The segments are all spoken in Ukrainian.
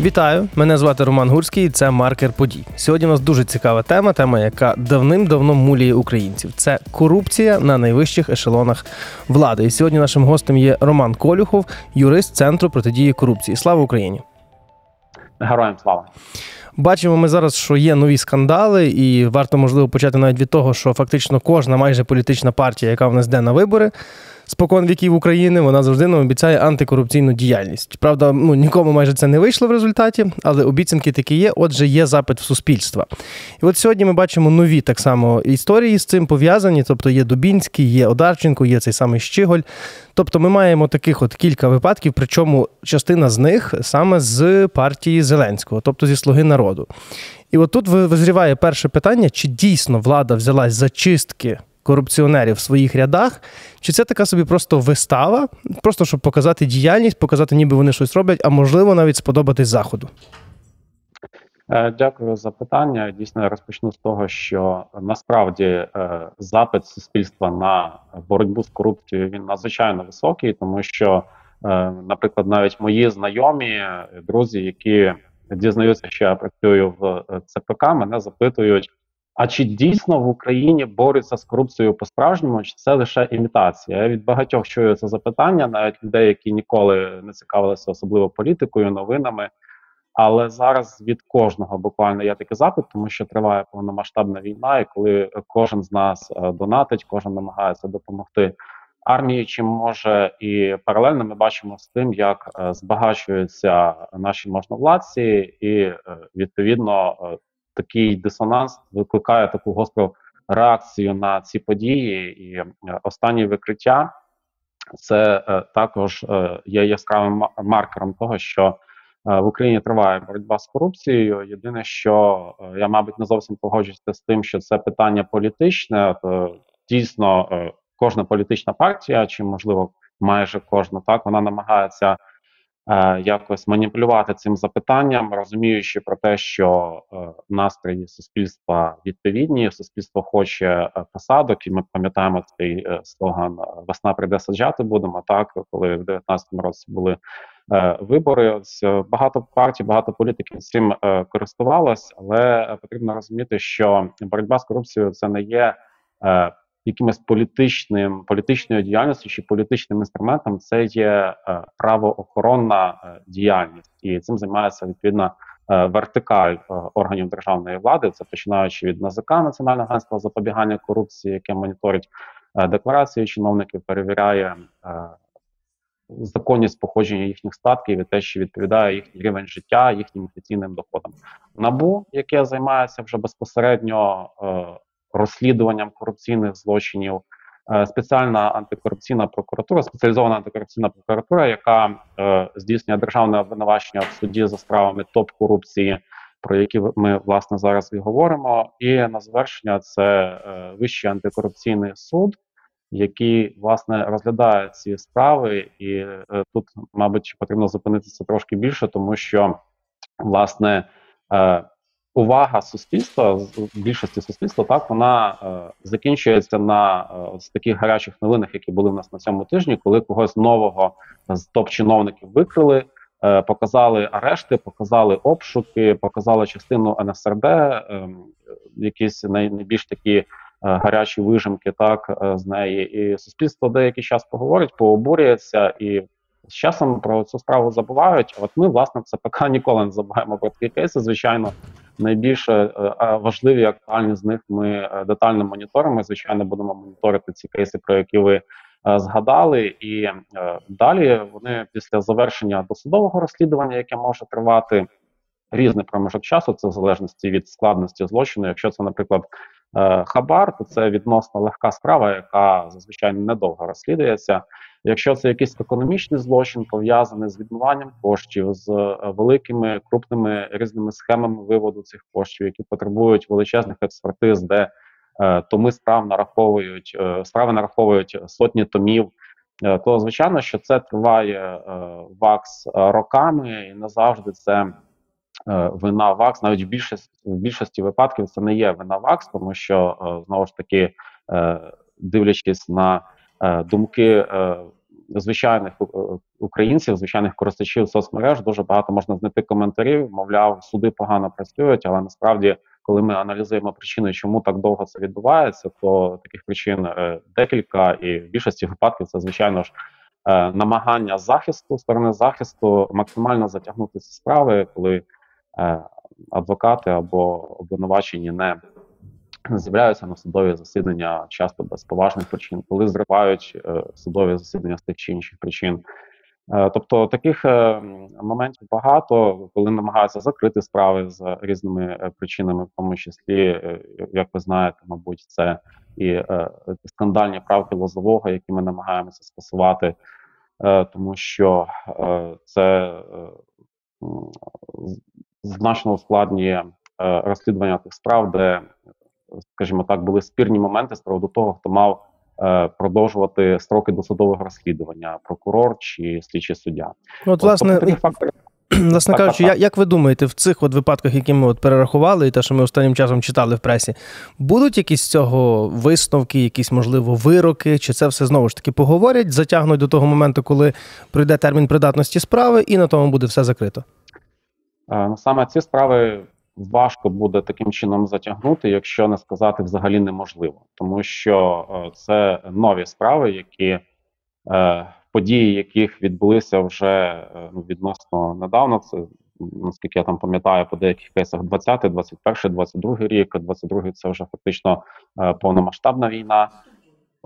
Вітаю! Мене звати Роман Гурський. і Це маркер подій. Сьогодні у нас дуже цікава тема, тема, яка давним-давно муліє українців. Це корупція на найвищих ешелонах влади. І сьогодні нашим гостем є Роман Колюхов, юрист центру протидії корупції. Слава Україні! Героям слава! Бачимо ми зараз, що є нові скандали, і варто можливо почати навіть від того, що фактично кожна майже політична партія, яка в нас йде на вибори, спокон віків України, вона завжди нам обіцяє антикорупційну діяльність. Правда, ну нікому майже це не вийшло в результаті, але обіцянки такі є. Отже, є запит в суспільства. І от сьогодні ми бачимо нові так само історії з цим пов'язані. Тобто є Дубінський, є Одарченко, є цей самий Щиголь. Тобто, ми маємо таких от кілька випадків, причому частина з них саме з партії Зеленського, тобто зі Слуги народу. І от тут визріває перше питання: чи дійсно влада взялась за чистки корупціонерів в своїх рядах, чи це така собі просто вистава, просто щоб показати діяльність, показати, ніби вони щось роблять, а можливо навіть сподобатись заходу? Е, дякую за питання. Дійсно, я розпочну з того, що насправді е, запит суспільства на боротьбу з корупцією він надзвичайно високий, тому що, е, наприклад, навіть мої знайомі друзі, які дізнаються, що я працюю в ЦПК, мене запитують. А чи дійсно в Україні борються з корупцією по-справжньому, чи це лише імітація? Я від багатьох чую це запитання, навіть людей, які ніколи не цікавилися особливо політикою, новинами. Але зараз від кожного буквально є такий запит, тому що триває повномасштабна війна, і коли кожен з нас е, донатить, кожен намагається допомогти армії, чим може, і паралельно ми бачимо з тим, як е, збагачуються наші можновладці, і е, відповідно такий дисонанс викликає таку гостру реакцію на ці події, і е, останні викриття це е, також е, є яскравим маркером того, що в Україні триває боротьба з корупцією. Єдине, що я, мабуть, не зовсім погоджуюся з тим, що це питання політичне, то дійсно кожна політична партія, чи можливо майже кожна, так вона намагається якось маніпулювати цим запитанням, розуміючи про те, що е, настрої суспільства відповідні, суспільство хоче е, посадок, і ми пам'ятаємо цей слоган Весна прийде саджати будемо. Так коли в 19-му році були вибори, багато партій, багато політиків цим користувалось, але потрібно розуміти, що боротьба з корупцією це не є якимось політичним політичною діяльністю чи політичним інструментом, це є е, правоохоронна е, діяльність, і цим займається відповідна е, вертикаль органів державної влади. Це починаючи від НАЗК Національного агентства запобігання корупції, яке моніторить декларації чиновників, перевіряє. Законність походження їхніх статків і те, що відповідає їхній рівень життя, їхнім офіційним доходам. Набу, яке займається вже безпосередньо розслідуванням корупційних злочинів. Е, спеціальна антикорупційна прокуратура, спеціалізована антикорупційна прокуратура, яка е, здійснює державне обвинувачення в суді за справами топ корупції, про які ми власне зараз і говоримо. І на завершення це е, вищий антикорупційний суд, який власне розглядає ці справи, і е, тут, мабуть, потрібно зупинитися трошки більше, тому що власне. Увага суспільства більшості суспільства так вона е, закінчується на е, таких гарячих новинах, які були в нас на цьому тижні, коли когось нового з топ-чиновників викрили, е, показали арешти, показали обшуки, показали частину НСРД, е, якісь най, найбільш такі. Е, гарячі вижимки, так е, з неї, і суспільство деякий час поговорить, пообурюється, і з часом про цю справу забувають. От ми, власне, це ПК ніколи не забуваємо про такі кейси. Звичайно, найбільше е, важливі актуальні з них ми е, детально моніторимо. Звичайно, будемо моніторити ці кейси, про які ви е, згадали, і далі вони після завершення досудового розслідування, яке може тривати різний проміжок часу, це в залежності від складності злочину. Якщо це, наприклад, хабар, то це відносно легка справа, яка зазвичай недовго розслідується. Якщо це якийсь економічний злочин, пов'язаний з відмиванням коштів, з е, великими крупними різними схемами виводу цих коштів, які потребують величезних експертиз, де е, томи справ нараховують е, справи нараховують сотні томів, е, то звичайно, що це триває е, ВАКС роками, і не завжди це е, вина ВАКС. Навіть в більшості в більшості випадків це не є вина ВАКС, тому що знову ж таки дивлячись на думки звичайних українців, звичайних користувачів соцмереж дуже багато можна знайти коментарів. Мовляв, суди погано працюють, але насправді, коли ми аналізуємо причини, чому так довго це відбувається, то таких причин декілька, і в більшості випадків це звичайно ж. Намагання захисту сторони захисту максимально затягнути ці справи, коли адвокати або обвинувачені не з'являються на судові засідання часто без поважних причин, коли зривають е, судові засідання з тих чи інших причин. Е, тобто таких е, моментів багато, коли намагаються закрити справи з різними причинами, в тому числі, як ви знаєте, мабуть, це і скандальні правки лозового, які ми намагаємося скасувати, тому що це значно ускладнює розслідування тих справ, де скажімо так, були спірні моменти з приводу того, хто мав е, продовжувати строки досудового розслідування, прокурор чи слідчий суддя. Ну, от, власне, тобто, фактори. Власне так, кажучи, так, так. як ви думаєте, в цих от випадках, які ми от перерахували, і те, що ми останнім часом читали в пресі, будуть якісь з цього висновки, якісь, можливо, вироки, чи це все знову ж таки поговорять, затягнуть до того моменту, коли пройде термін придатності справи, і на тому буде все закрито? Е, ну, саме ці справи важко буде таким чином затягнути, якщо не сказати взагалі неможливо, тому що е, це нові справи, які е, події, яких відбулися вже е, ну, відносно недавно. Це наскільки я там пам'ятаю, по деяких кейсах 20, 21, 22 рік, 22 це вже фактично повномасштабна війна.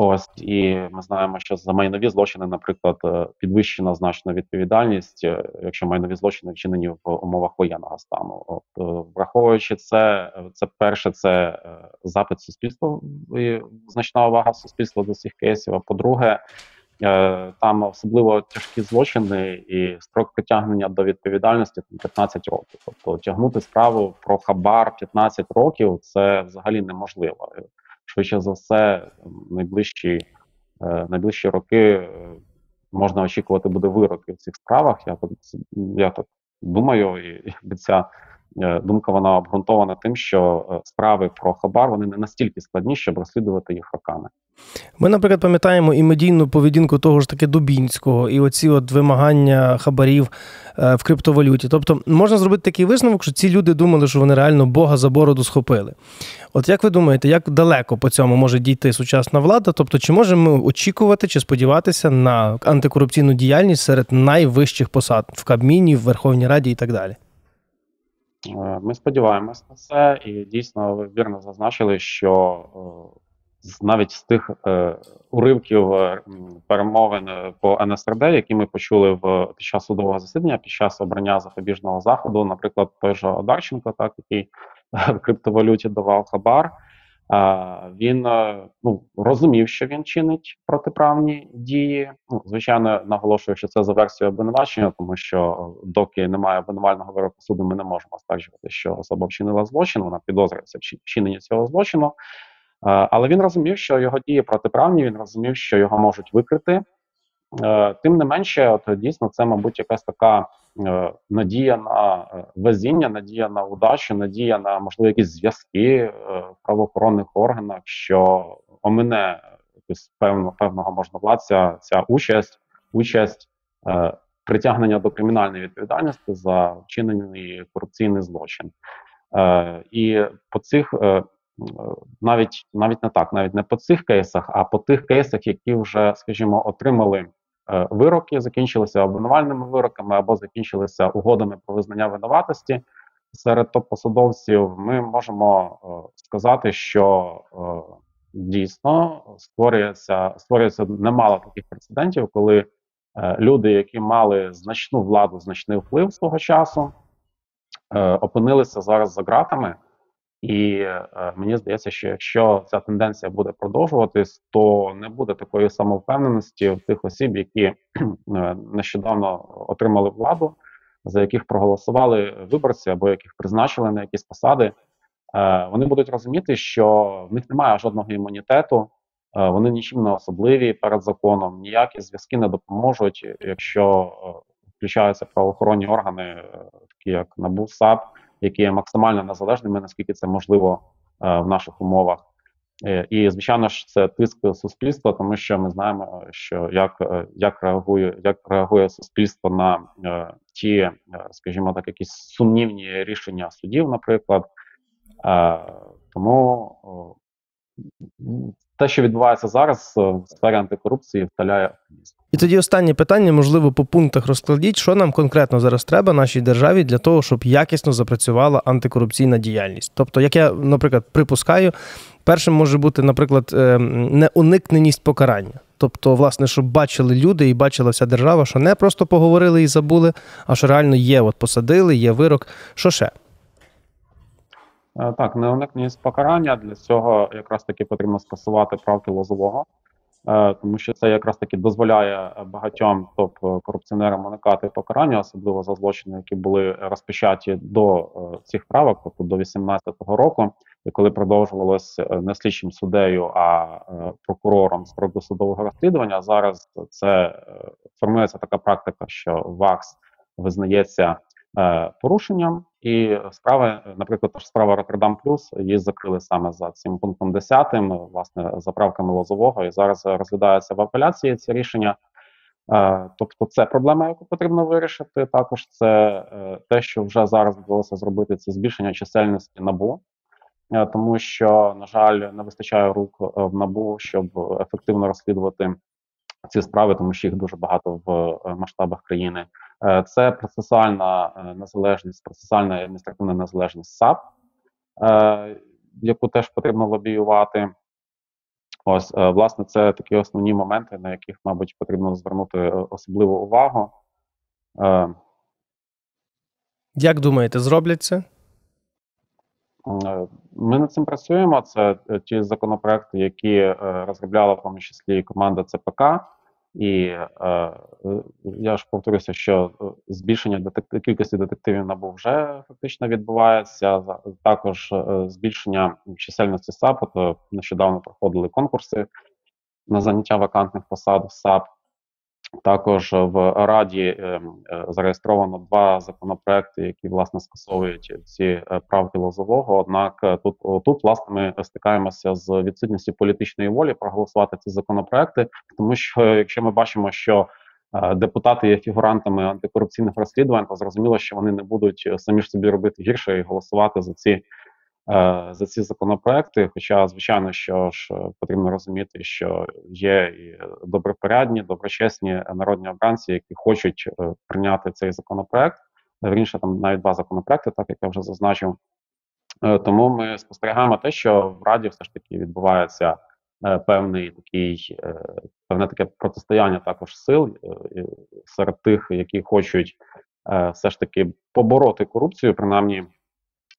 Ось і ми знаємо, що за майнові злочини, наприклад, е, підвищена значна відповідальність, е, якщо майнові злочини вчинені в умовах воєнного стану. От е, враховуючи це, це перше, це запит суспільства і значна увага суспільства до цих кейсів. А по-друге, там особливо тяжкі злочини і строк притягнення до відповідальності 15 років. Тобто тягнути справу про хабар 15 років це взагалі неможливо швидше за все, найближчі е, найближчі роки е, можна очікувати буде вироки в цих справах. Я так я так думаю, і ця е, думка вона обґрунтована тим, що справи про хабар вони не настільки складні, щоб розслідувати їх роками. Ми, наприклад, пам'ятаємо і медійну поведінку того ж таки Дубінського, і оці от вимагання хабарів е, в криптовалюті. Тобто можна зробити такий висновок, що ці люди думали, що вони реально Бога за бороду схопили. От як ви думаєте, як далеко по цьому може дійти сучасна влада? Тобто, чи можемо ми очікувати чи сподіватися на антикорупційну діяльність серед найвищих посад в Кабміні, в Верховній Раді і так далі? Е, ми сподіваємось на це, і дійсно ви вірно зазначили, що е, навіть з тих е, уривків е, перемовин е, по НСРД, які ми почули в під час судового засідання, під час обрання запобіжного заходу, наприклад, той же Одарченко, так який в криптовалюті давав хабар. Він ну розумів, що він чинить протиправні дії. Ну, звичайно, наголошую, що це за версією обвинувачення, тому що доки немає обвинувального вироку суду, ми не можемо стверджувати, що особа вчинила злочин. Вона підозрюється в вчиненні цього злочину. Е, але він розумів, що його дії протиправні, він розумів, що його можуть викрити. Е, тим не менше, от дійсно, це, мабуть, якась така е, надія на везіння, надія на удачу, надія на можливо якісь зв'язки в правоохоронних органах, що омине якусь певно, певного можновладця ця участь, участь притягнення до кримінальної відповідальності за вчинений корупційний злочин. І по цих навіть навіть не так, навіть не по цих кейсах, а по тих кейсах, які вже, скажімо, отримали е, вироки, закінчилися обвинувальними вироками або закінчилися угодами про визнання винуватості. Серед топ-посадовців ми можемо е, сказати, що е, дійсно створюється створюється немало таких прецедентів, коли люди, які мали значну владу, значний вплив свого часу, опинилися зараз за ґратами. І е, мені здається, що якщо ця тенденція буде продовжуватись, то не буде такої самовпевненості в тих осіб, які е, нещодавно отримали владу, за яких проголосували виборці або яких призначили на якісь посади. Е, вони будуть розуміти, що в них немає жодного імунітету, е, вони нічим не особливі перед законом, ніякі зв'язки не допоможуть, якщо е, включаються правоохоронні органи, е, такі як НАБУ, САП які є максимально незалежними, наскільки це можливо е, в наших умовах. І, звичайно ж, це тиск суспільства, тому що ми знаємо, що як як реагує як реагує суспільство на е, ті, скажімо так, якісь сумнівні рішення судів, наприклад. Е, тому те, що відбувається зараз в сфері антикорупції, вталяє оптимізм. І тоді останнє питання, можливо, по пунктах розкладіть, що нам конкретно зараз треба нашій державі для того, щоб якісно запрацювала антикорупційна діяльність. Тобто, як я, наприклад, припускаю, першим може бути, наприклад, е, неуникненість покарання. Тобто, власне, щоб бачили люди і бачила вся держава, що не просто поговорили і забули, а що реально є, от посадили, є вирок. Що ще? Е, так, неуникненість покарання для цього якраз таки потрібно скасувати правки лозового. Е, тому що це якраз таки дозволяє багатьом топ-корупціонерам уникати покарання, особливо за злочини, які були розпочаті до е, цих правок, тобто до 18-го року, і коли продовжувалось е, не слідчим суддею, а прокурором з судового розслідування. Зараз це формується така практика, що ВАКС визнається Е, порушенням, і справи, наприклад, справа Роттердам Плюс її закрили саме за цим пунктом 10, власне, за правками Лозового, і зараз розглядається в апеляції це рішення. Е, тобто, це проблема, яку потрібно вирішити. Також це е, те, що вже зараз вдалося зробити, це збільшення чисельності набу. Тому що, на жаль, не вистачає рук в набу, щоб ефективно розслідувати ці справи, тому що їх дуже багато в масштабах країни. Е, це процесуальна е, незалежність, процесуальна адміністративна незалежність САП, е, яку теж потрібно лобіювати. Ось, власне, це такі основні моменти, на яких, мабуть, потрібно звернути особливу увагу. Як думаєте, зроблять це? Ми над цим працюємо. Це ті законопроекти, які розробляла в тому числі команда ЦПК. І е, я ж повторюся, що е, збільшення детектив, кількості детективів набув вже фактично відбувається. Також е, збільшення чисельності САП. То нещодавно проходили конкурси на заняття вакантних посад в САП. Також в Раді ем, е, зареєстровано два законопроекти, які власне скасовують ці е, правки лозового. Однак е, тут тут власне ми стикаємося з відсутністю політичної волі проголосувати ці законопроекти, тому що якщо ми бачимо, що депутати є фігурантами антикорупційних розслідувань, то зрозуміло, що вони не будуть самі ж собі робити гірше і голосувати за ці за ці законопроекти. Хоча, звичайно, що ж е, потрібно розуміти, що є і добропорядні, доброчесні народні обранці, які хочуть е, прийняти цей законопроект. Вірніше, там навіть два законопроекти, так як я вже зазначив. Тому ми спостерігаємо те, що в Раді все ж таки відбувається певний такий певне таке протистояння також сил серед тих, які хочуть все ж таки побороти корупцію, принаймні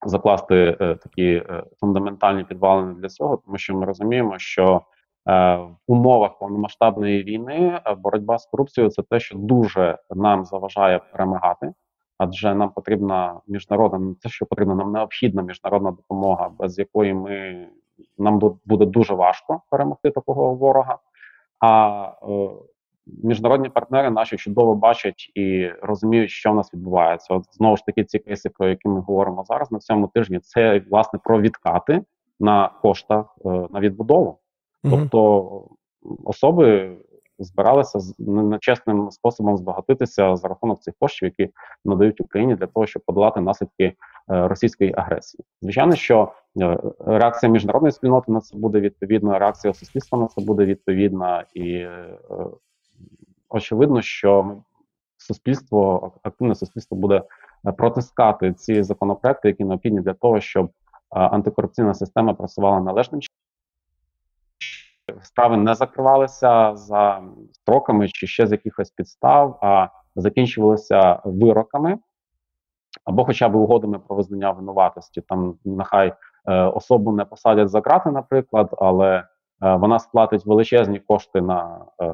закласти е, такі е, фундаментальні підвалини для цього, тому що ми розуміємо, що е, в умовах повномасштабної війни боротьба з корупцією це те, що дуже нам заважає перемагати. Адже нам потрібна міжнародна те, що потрібна, нам необхідна міжнародна допомога, без якої ми нам буде дуже важко перемогти такого ворога. А міжнародні партнери наші чудово бачать і розуміють, що в нас відбувається. От знову ж таки, ці кейси, про які ми говоримо зараз на цьому тижні, це власне про відкати на коштах е, на відбудову. Тобто особи збиралися нечесним способом збагатитися за рахунок цих коштів, які надають Україні для того, щоб подолати наслідки е, російської агресії. Звичайно, що е, реакція міжнародної спільноти на це буде відповідна, реакція суспільства на це буде відповідна і очевидно, що суспільство, активне суспільство буде е, протискати ці законопроекти, які необхідні для того, щоб е, антикорупційна система працювала належним чином. Справи не закривалися за строками чи ще з якихось підстав, а закінчувалися вироками або, хоча б угодами про визнання винуватості. Там нехай е, особу не посадять за грати, наприклад, але вона сплатить величезні кошти на е,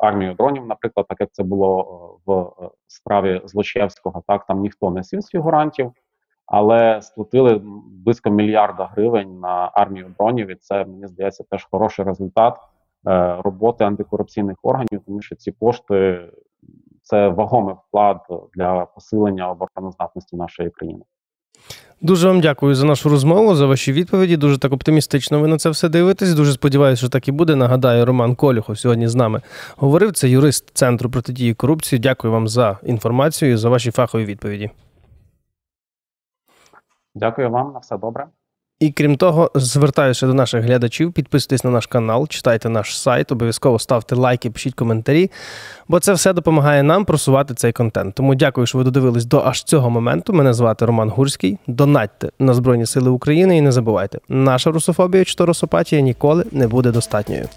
армію дронів, наприклад, так як це було е, в справі Злочевського. Так там ніхто не сів з фігурантів, але сплатили близько мільярда гривень на армію дронів. І це мені здається теж хороший результат роботи антикорупційних органів, тому що ці кошти це вагомий вклад для посилення обороноздатності нашої країни. Дуже вам дякую за нашу розмову, за ваші відповіді. Дуже так оптимістично ви на це все дивитесь. Дуже сподіваюся, що так і буде. Нагадаю, Роман Колюхов сьогодні з нами говорив. Це юрист Центру протидії корупції. Дякую вам за інформацію і за ваші фахові відповіді. Дякую вам на все добре. І крім того, звертаюся до наших глядачів, підписуйтесь на наш канал, читайте наш сайт, обов'язково ставте лайки, пишіть коментарі, бо це все допомагає нам просувати цей контент. Тому дякую, що ви додивились до аж цього моменту. Мене звати Роман Гурський. Донатьте на Збройні Сили України і не забувайте, наша русофобія чи то русопатія ніколи не буде достатньою.